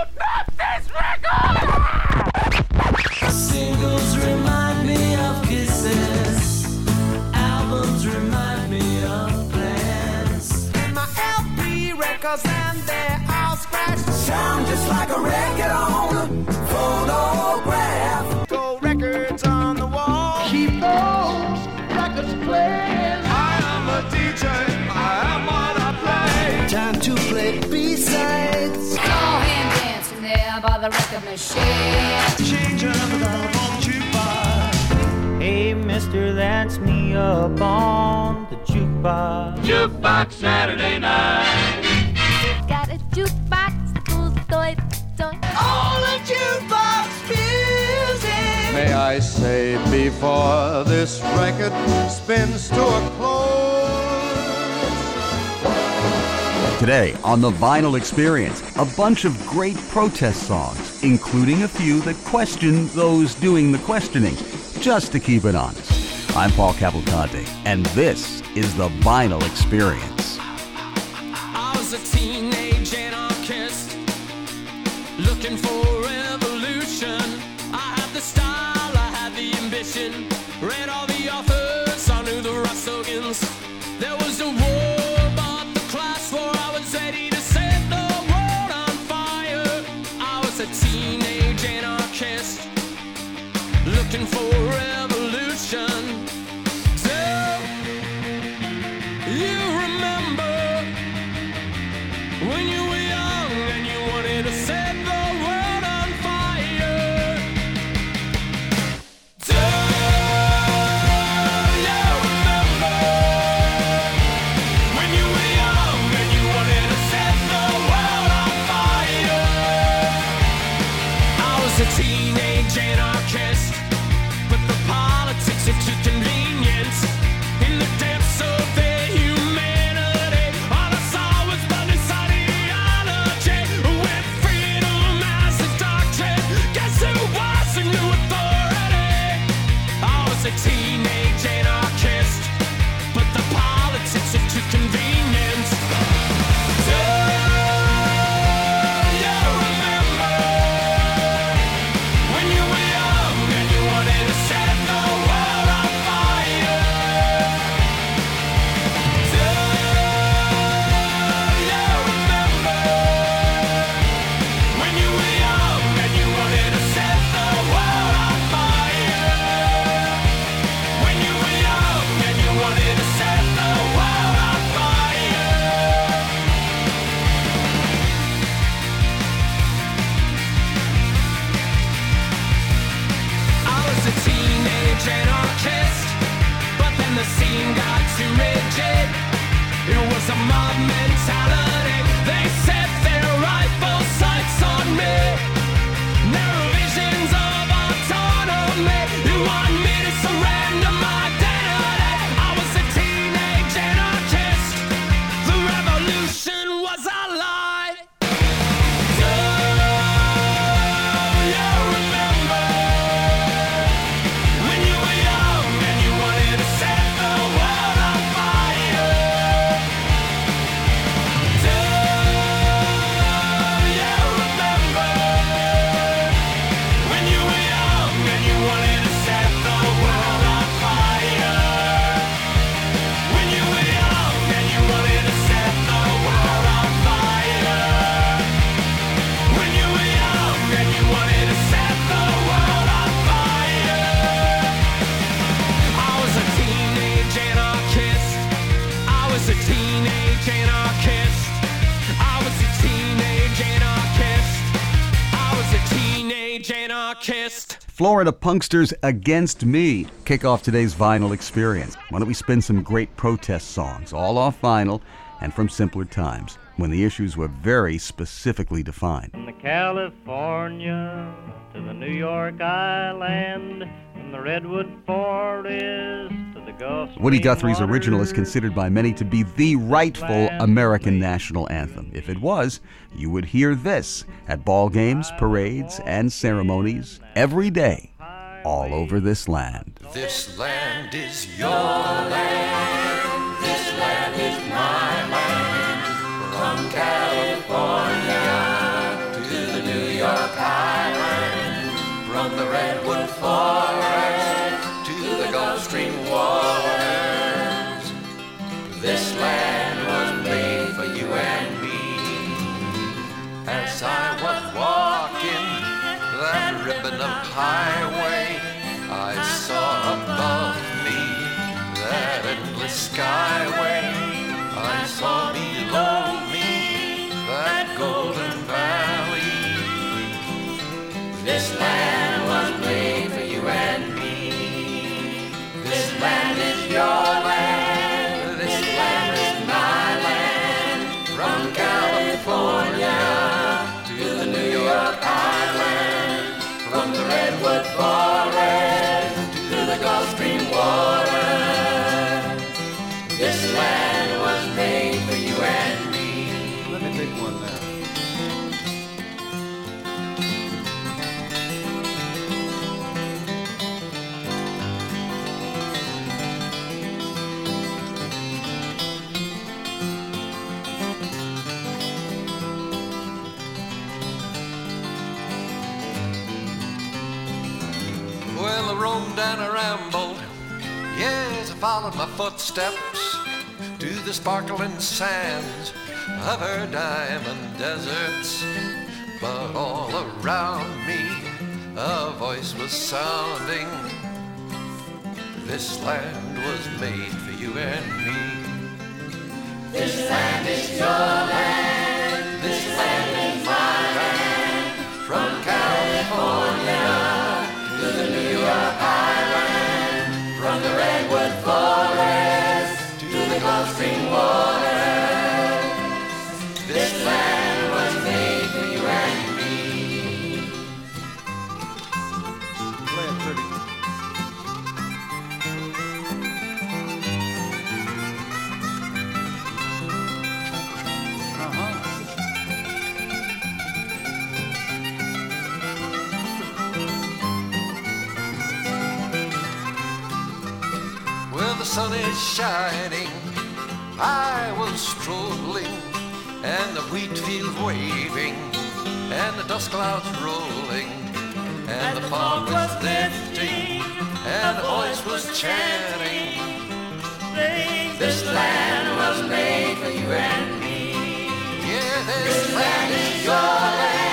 record! Not this record! Singles remind me of kisses. Albums remind me of plans. And my LP records and they're all scratched. Sound just like a record on there record machine. Change the on jukebox. Hey, mister, that's me up on the jukebox. Jukebox Saturday night. Got a jukebox full of toy toy. All the jukebox music. May I say before this record spins to a Today on the Vinyl Experience, a bunch of great protest songs, including a few that question those doing the questioning, just to keep it honest. I'm Paul Cavalcante, and this is the Vinyl Experience. Looking for Punksters Against Me kick off today's vinyl experience. Why don't we spin some great protest songs, all off vinyl and from simpler times, when the issues were very specifically defined. From the California to the New York Island, from the Redwood Forest to the Gulf. Woody Guthrie's original is considered by many to be the rightful American national anthem. If it was, you would hear this at ball games, parades, and ceremonies every day, all over this land. This land is your land. This land is my land. From California to the New York Island, from the redwood forest to the Gulf Stream waters, this land was made for you and me opened up highway. I saw above me that endless skyway. I saw below me that golden valley. This land. far end, through the Gulf Stream waters. roamed and I rambled. Yes, I followed my footsteps to the sparkling sands of her diamond deserts. But all around me a voice was sounding. This land was made for you and me. This land is your land. sun is shining. I was strolling, and the wheat field waving, and the dust clouds rolling, and, and the, the fog was lifting, and the voice was chanting. This land was made for you and me. Yeah, this, this land is your land.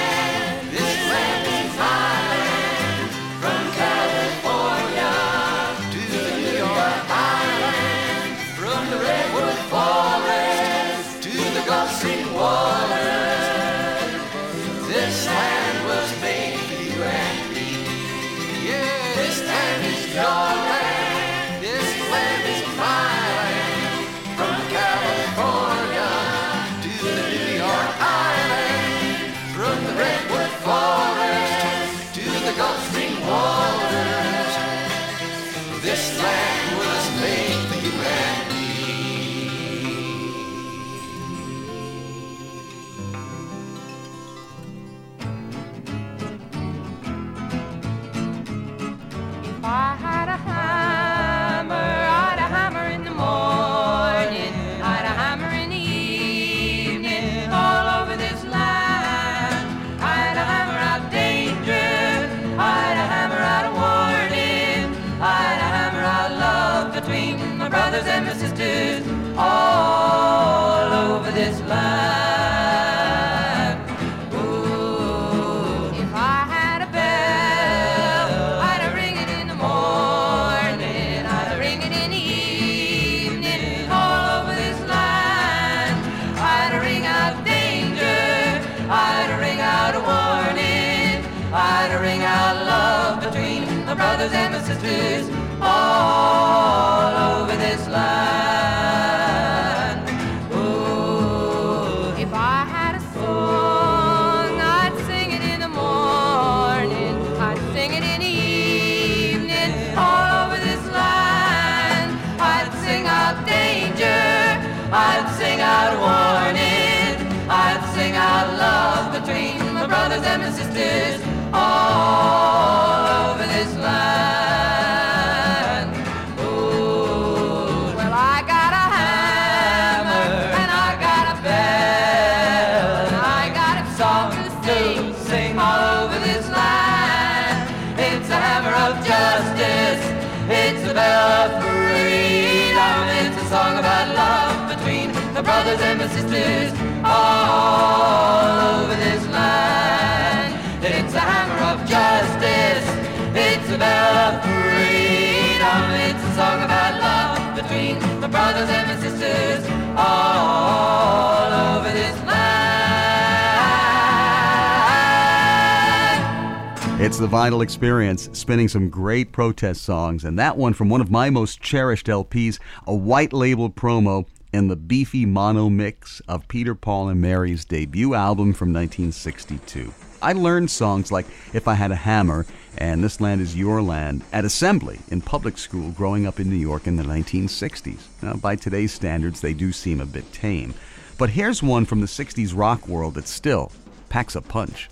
sisters. It's the vinyl experience, spinning some great protest songs, and that one from one of my most cherished LPs, a white label promo in the beefy mono mix of Peter, Paul, and Mary's debut album from 1962. I learned songs like If I Had a Hammer and This Land Is Your Land at assembly in public school growing up in New York in the 1960s. Now, by today's standards, they do seem a bit tame. But here's one from the 60s rock world that still packs a punch.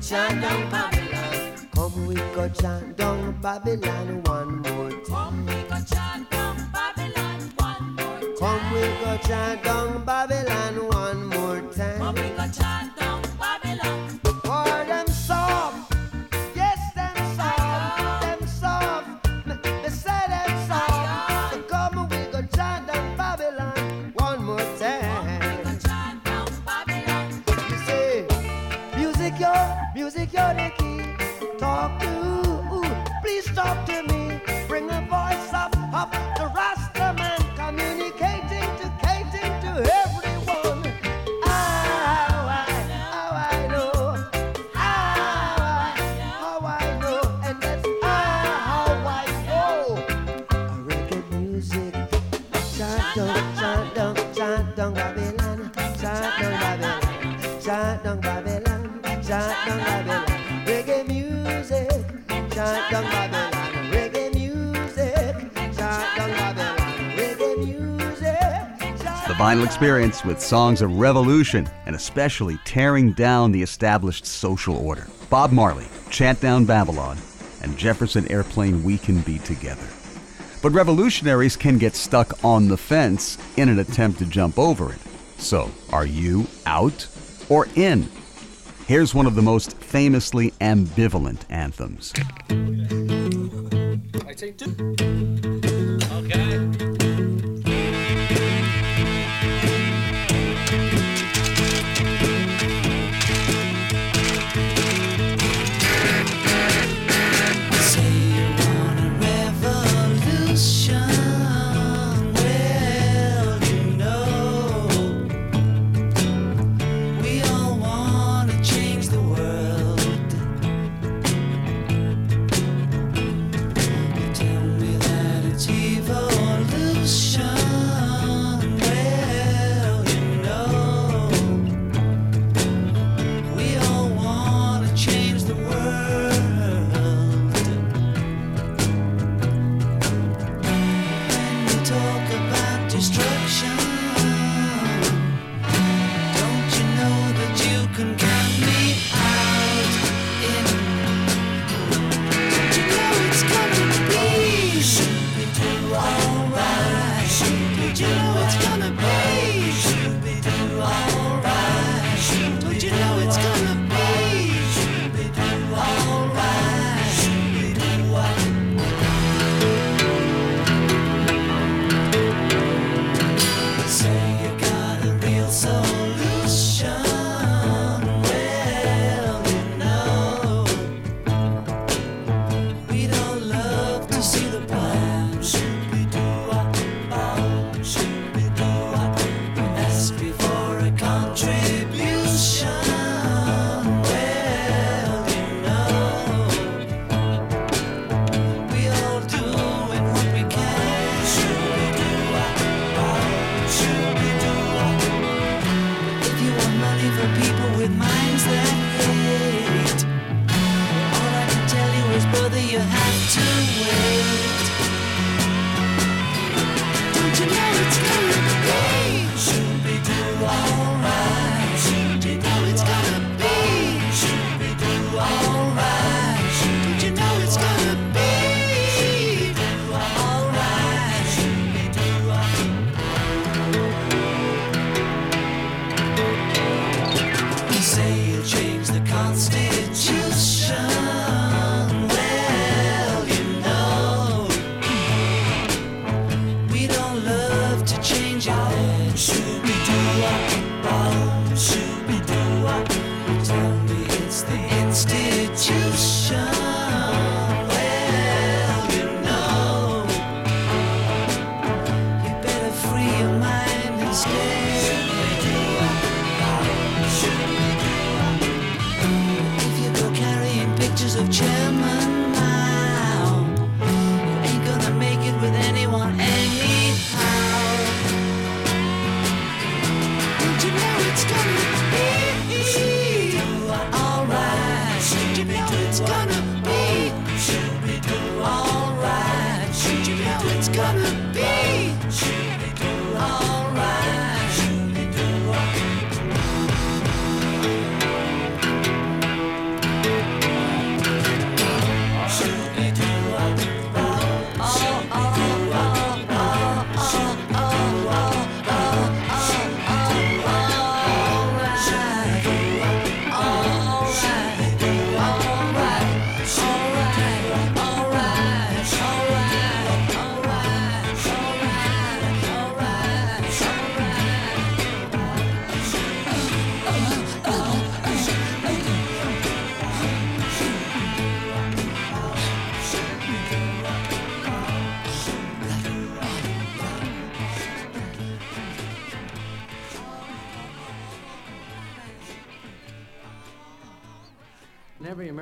chant down Babylon. Come we go chant down Babylon one more time. Come we go chant down Babylon one more time. Come we go chant down Babylon one more time. Come we go chant vinyl experience with songs of revolution and especially tearing down the established social order. Bob Marley, Chant Down Babylon, and Jefferson Airplane We Can Be Together. But revolutionaries can get stuck on the fence in an attempt to jump over it. So, are you out or in? Here's one of the most famously ambivalent anthems. Okay.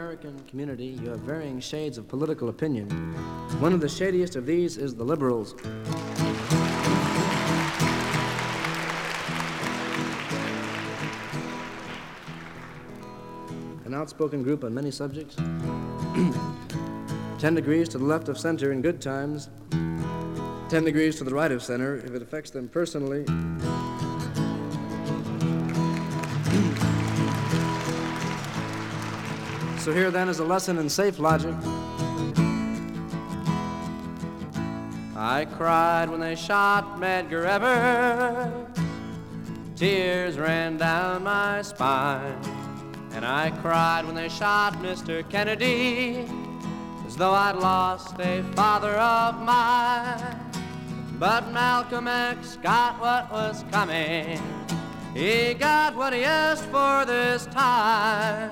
American community, you have varying shades of political opinion. One of the shadiest of these is the liberals. An outspoken group on many subjects. Ten degrees to the left of center in good times, ten degrees to the right of center if it affects them personally. So here then is a lesson in safe logic. I cried when they shot Medgar Evers. Tears ran down my spine. And I cried when they shot Mr. Kennedy, as though I'd lost a father of mine. But Malcolm X got what was coming. He got what he asked for this time.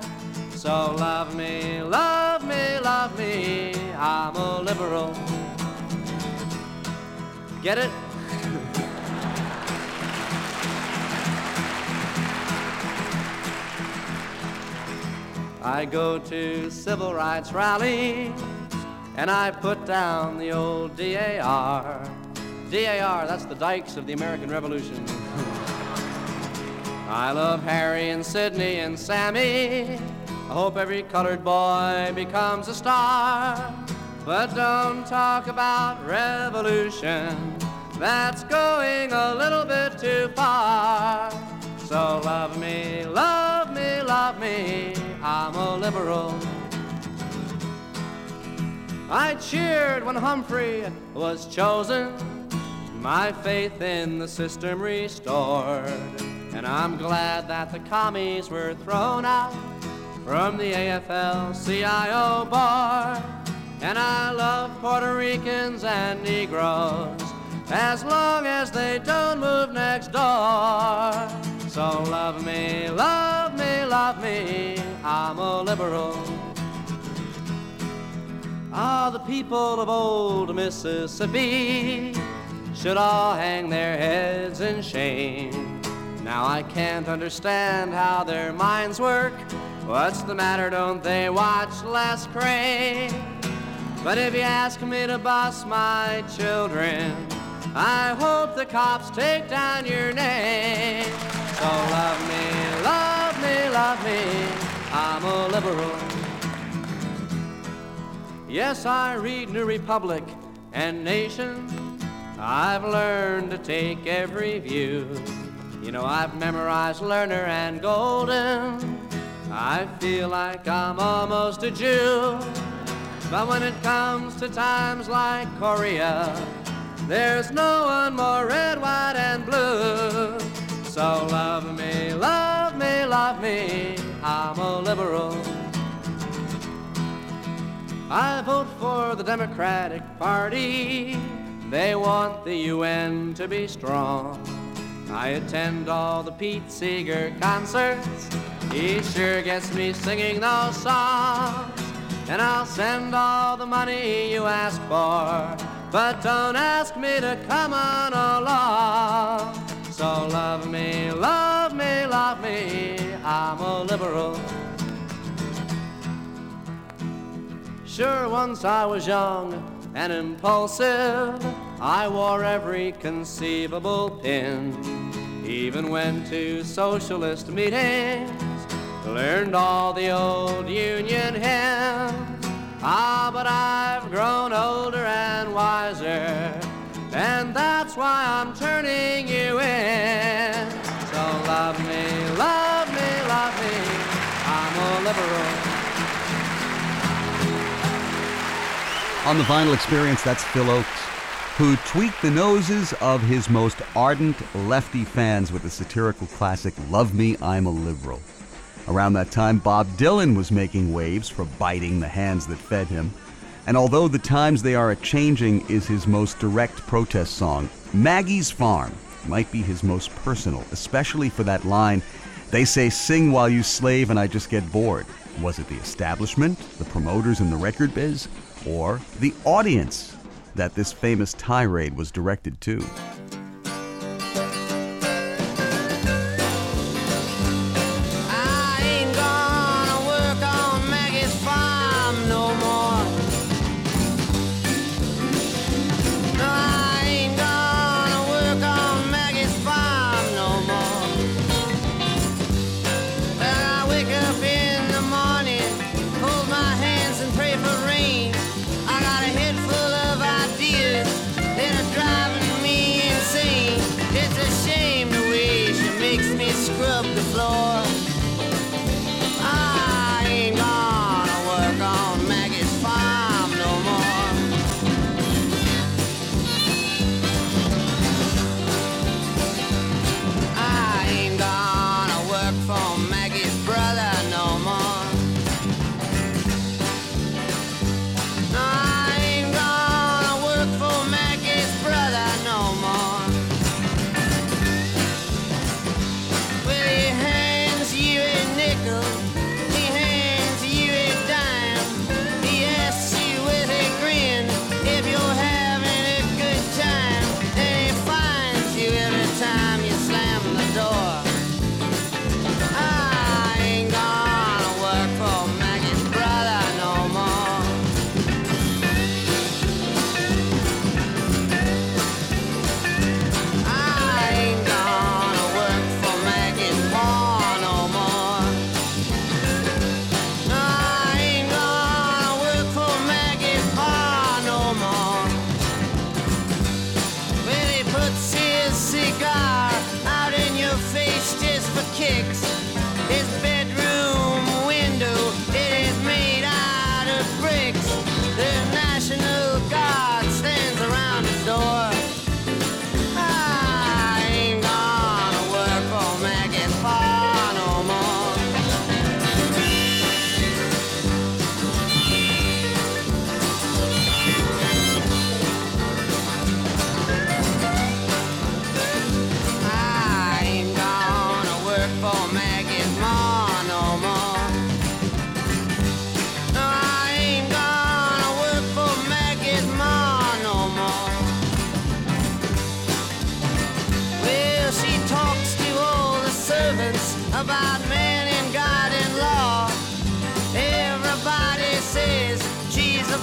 So love me, love me, love me. I'm a liberal. Get it? I go to civil rights rally and I put down the old DAR. DAR, that's the dikes of the American Revolution. I love Harry and Sidney and Sammy. Hope every colored boy becomes a star. But don't talk about revolution. That's going a little bit too far. So love me, love me, love me. I'm a liberal. I cheered when Humphrey was chosen. My faith in the system restored. And I'm glad that the commies were thrown out from the AFL-CIO bar. And I love Puerto Ricans and Negroes as long as they don't move next door. So love me, love me, love me, I'm a liberal. Ah, the people of old Mississippi should all hang their heads in shame. Now I can't understand how their minds work. What's the matter, don't they watch Les Crane? But if you ask me to boss my children, I hope the cops take down your name. So love me, love me, love me, I'm a liberal. Yes, I read New Republic and Nation. I've learned to take every view. You know, I've memorized Lerner and Golden. I feel like I'm almost a Jew. But when it comes to times like Korea, there's no one more red, white, and blue. So love me, love me, love me, I'm a liberal. I vote for the Democratic Party. They want the UN to be strong. I attend all the Pete Seeger concerts. He sure gets me singing those songs. And I'll send all the money you ask for. But don't ask me to come on along. So love me, love me, love me. I'm a liberal. Sure, once I was young and impulsive. I wore every conceivable pin. Even went to socialist meetings. Learned all the old Union hymns. Ah, but I've grown older and wiser. And that's why I'm turning you in. So love me, love me, love me. I'm a liberal. On the vinyl experience, that's Phil Ochs, who tweaked the noses of his most ardent lefty fans with the satirical classic Love Me, I'm a Liberal. Around that time, Bob Dylan was making waves for biting the hands that fed him. And although The Times They Are a Changing is his most direct protest song, Maggie's Farm might be his most personal, especially for that line, They say sing while you slave and I just get bored. Was it the establishment, the promoters in the record biz, or the audience that this famous tirade was directed to?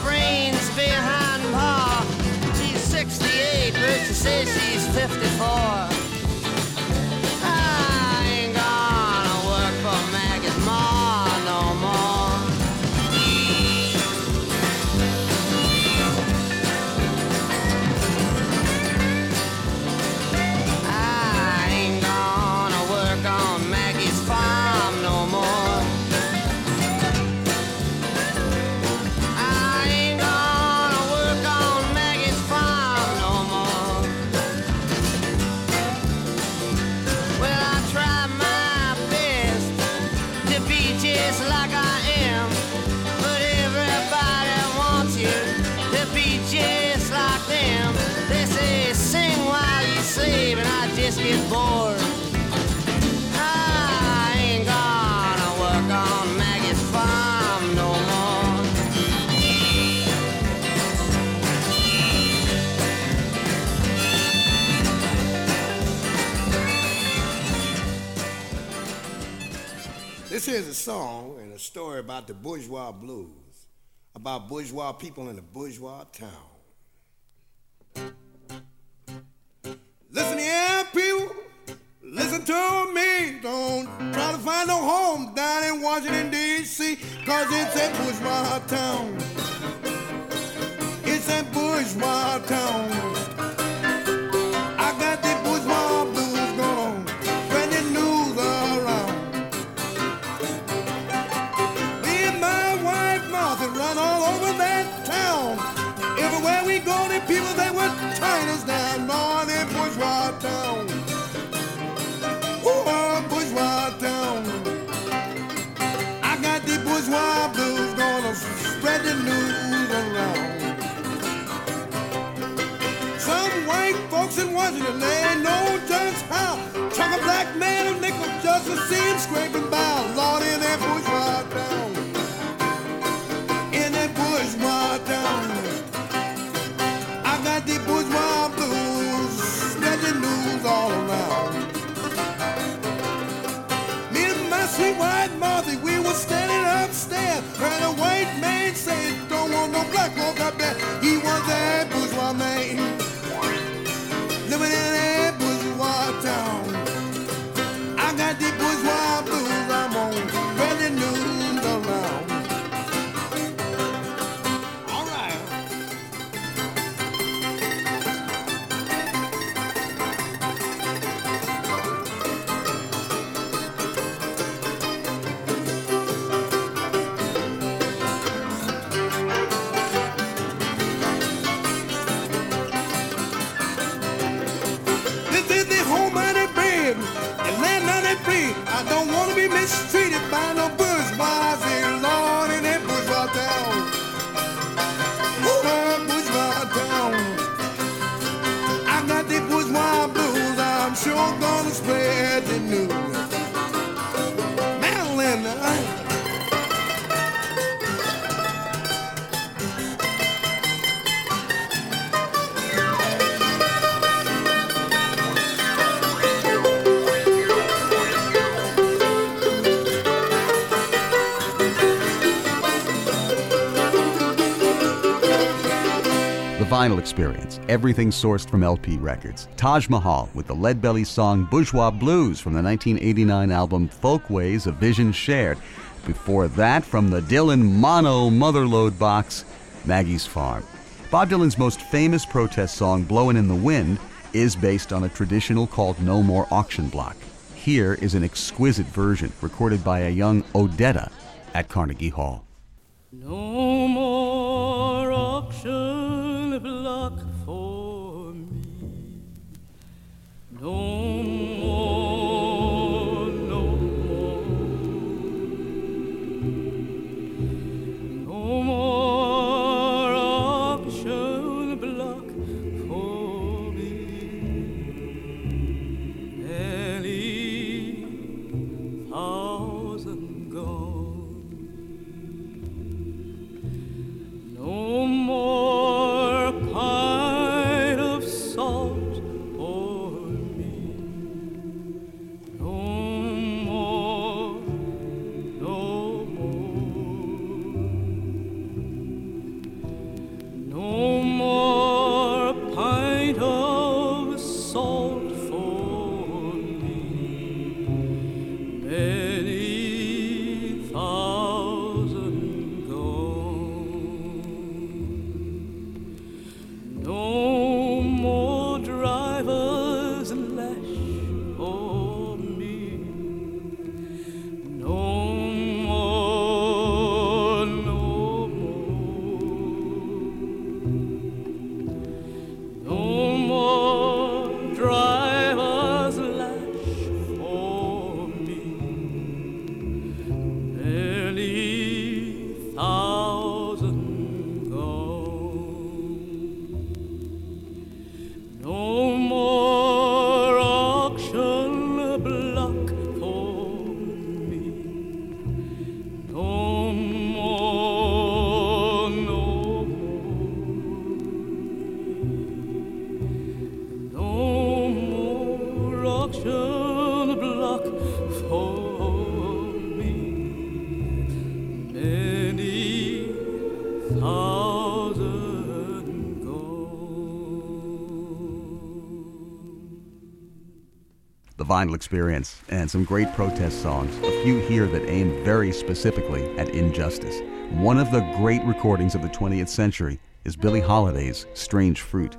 Brains behind Pa. She's 68, but she says she's 54. Song and a story about the bourgeois blues, about bourgeois people in a bourgeois town. Listen here, people. Listen to me. Don't try to find no home down in Washington, D.C., cause it's a bourgeois town. It's a bourgeois town. White folks in Washington, they no just how. Chuck a black man a nickel just to see him scraping by. Lord, in that bourgeois town. In that bourgeois town. I got the bourgeois blues, spreading news all around. Me and my sweet white Martha, we were standing upstairs. Heard a white man say, don't want no black folk up there. He Experience, everything sourced from LP Records. Taj Mahal with the Lead Belly song Bourgeois Blues from the 1989 album Folkways, A Vision Shared. Before that, from the Dylan Mono Motherload box, Maggie's Farm. Bob Dylan's most famous protest song, Blowin' in the Wind, is based on a traditional called No More Auction Block. Here is an exquisite version recorded by a young Odetta at Carnegie Hall. No the vinyl experience, and some great protest songs, a few here that aim very specifically at injustice. One of the great recordings of the 20th century is Billie Holiday's Strange Fruit.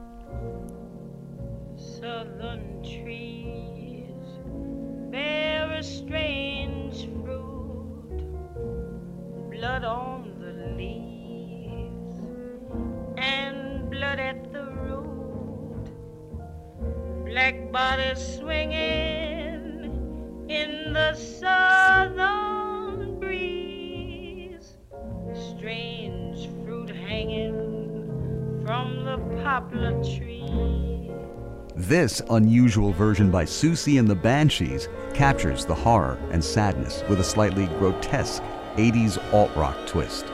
This unusual version by Siouxsie and the Banshees captures the horror and sadness with a slightly grotesque 80s alt rock twist.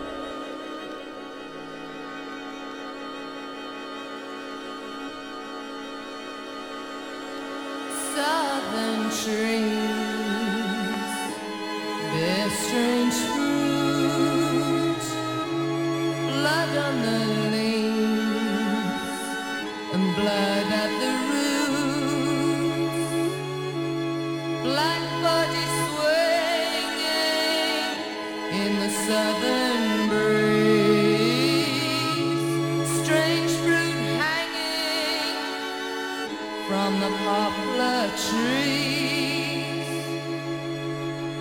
The trees,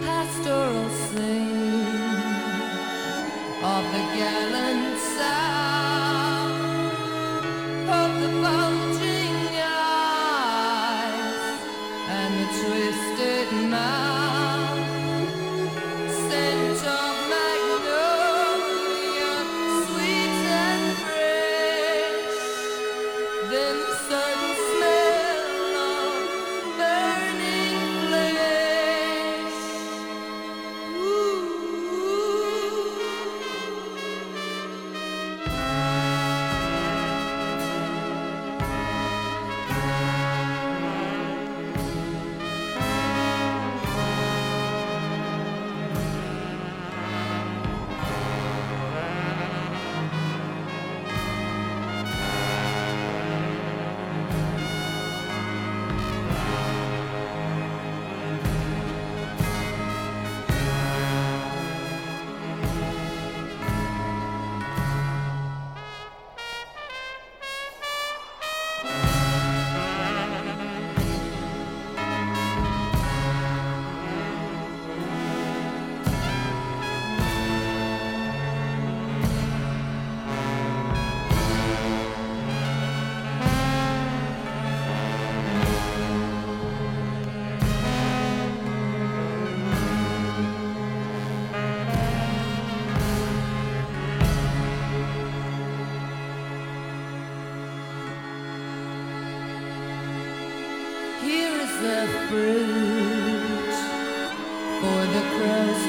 pastoral of the gallant sound the fruit. For the crows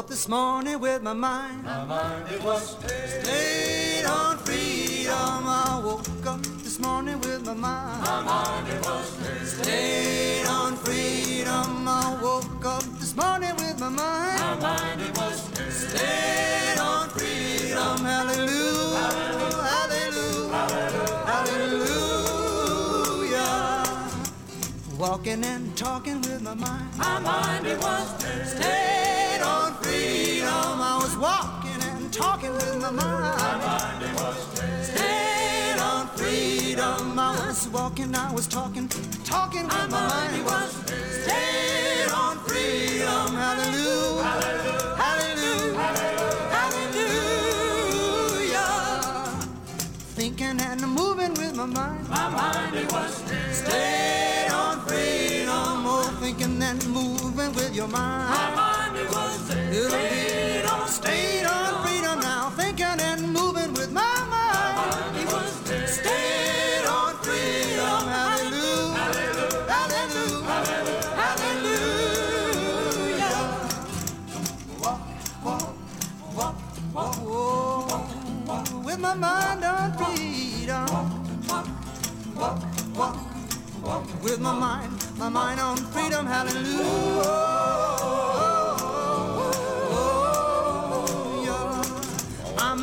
up this morning with my mind. My mind it was stayed on freedom. I woke up this morning with my mind. My mind it was stayed on freedom. I woke up this morning with my mind. My mind it was stayed on freedom. Hallelujah. Hallelujah. Hallelujah. Walking and talking with my mind. My mind it was stayed walking and talking with my mind. My mind was stayed on freedom. I was walking, I was talking, talking with my, my mind. was stayed on freedom. Hallelujah. Hallelujah. Hallelujah. Hallelujah. Thinking and moving with my mind. My mind it was stayed on freedom. Oh, thinking and moving with your mind with my mind, on freedom. With my mind, my mind on freedom. Hallelujah.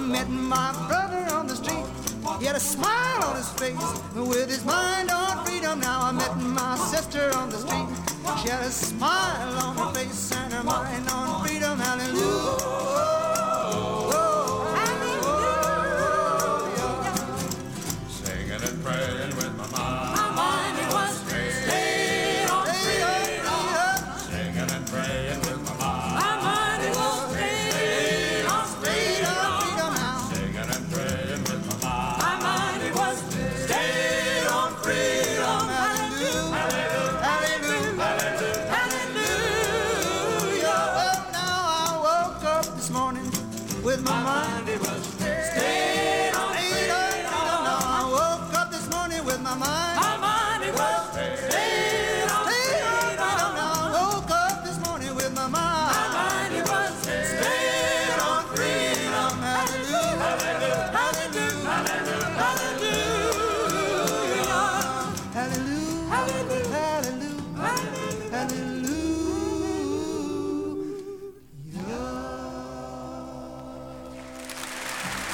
Met my brother on the street. He had a smile on his face with his mind on freedom. Now I met my sister on the street. She had a smile on her face and her mind on freedom. Singing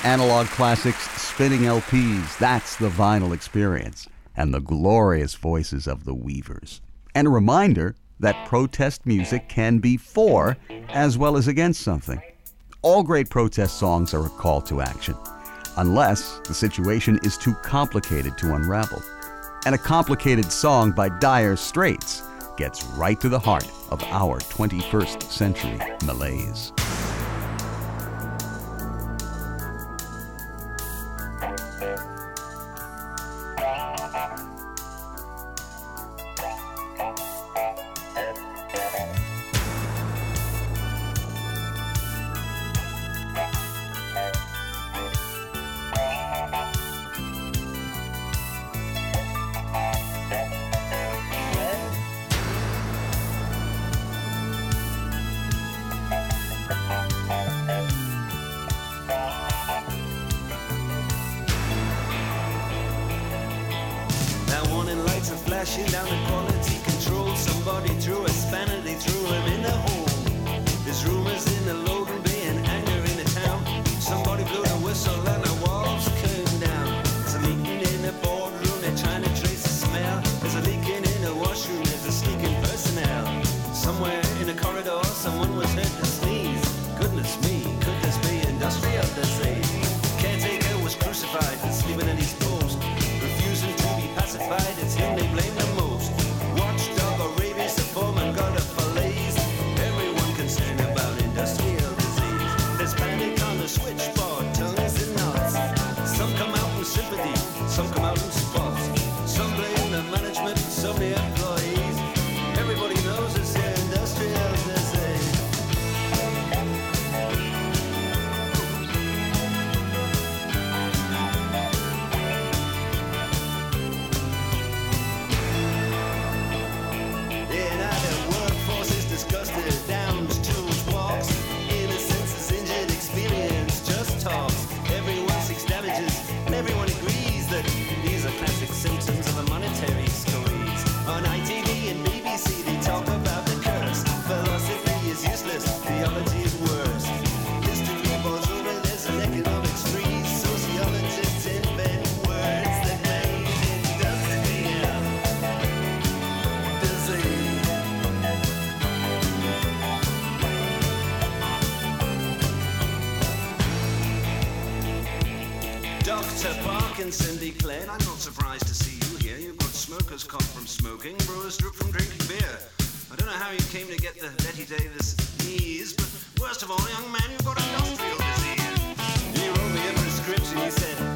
Analog classics, spinning LPs, that's the vinyl experience, and the glorious voices of the Weavers. And a reminder that protest music can be for as well as against something. All great protest songs are a call to action, unless the situation is too complicated to unravel. And a complicated song by Dire Straits gets right to the heart of our 21st century malaise. Warning lights are flashing down the quality control. Somebody threw a spanner, they threw him in the hole. There's rumors in the Parkinson declared, I'm not surprised to see you here. You've got smoker's cough from smoking, brewer's drip from drinking beer. I don't know how you came to get the Bette Davis knees, but worst of all, young man, you've got industrial disease. He wrote me a prescription. He said,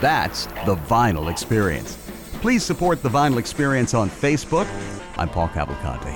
that's the vinyl experience. Please support the vinyl experience on Facebook. I'm Paul Cavalcante.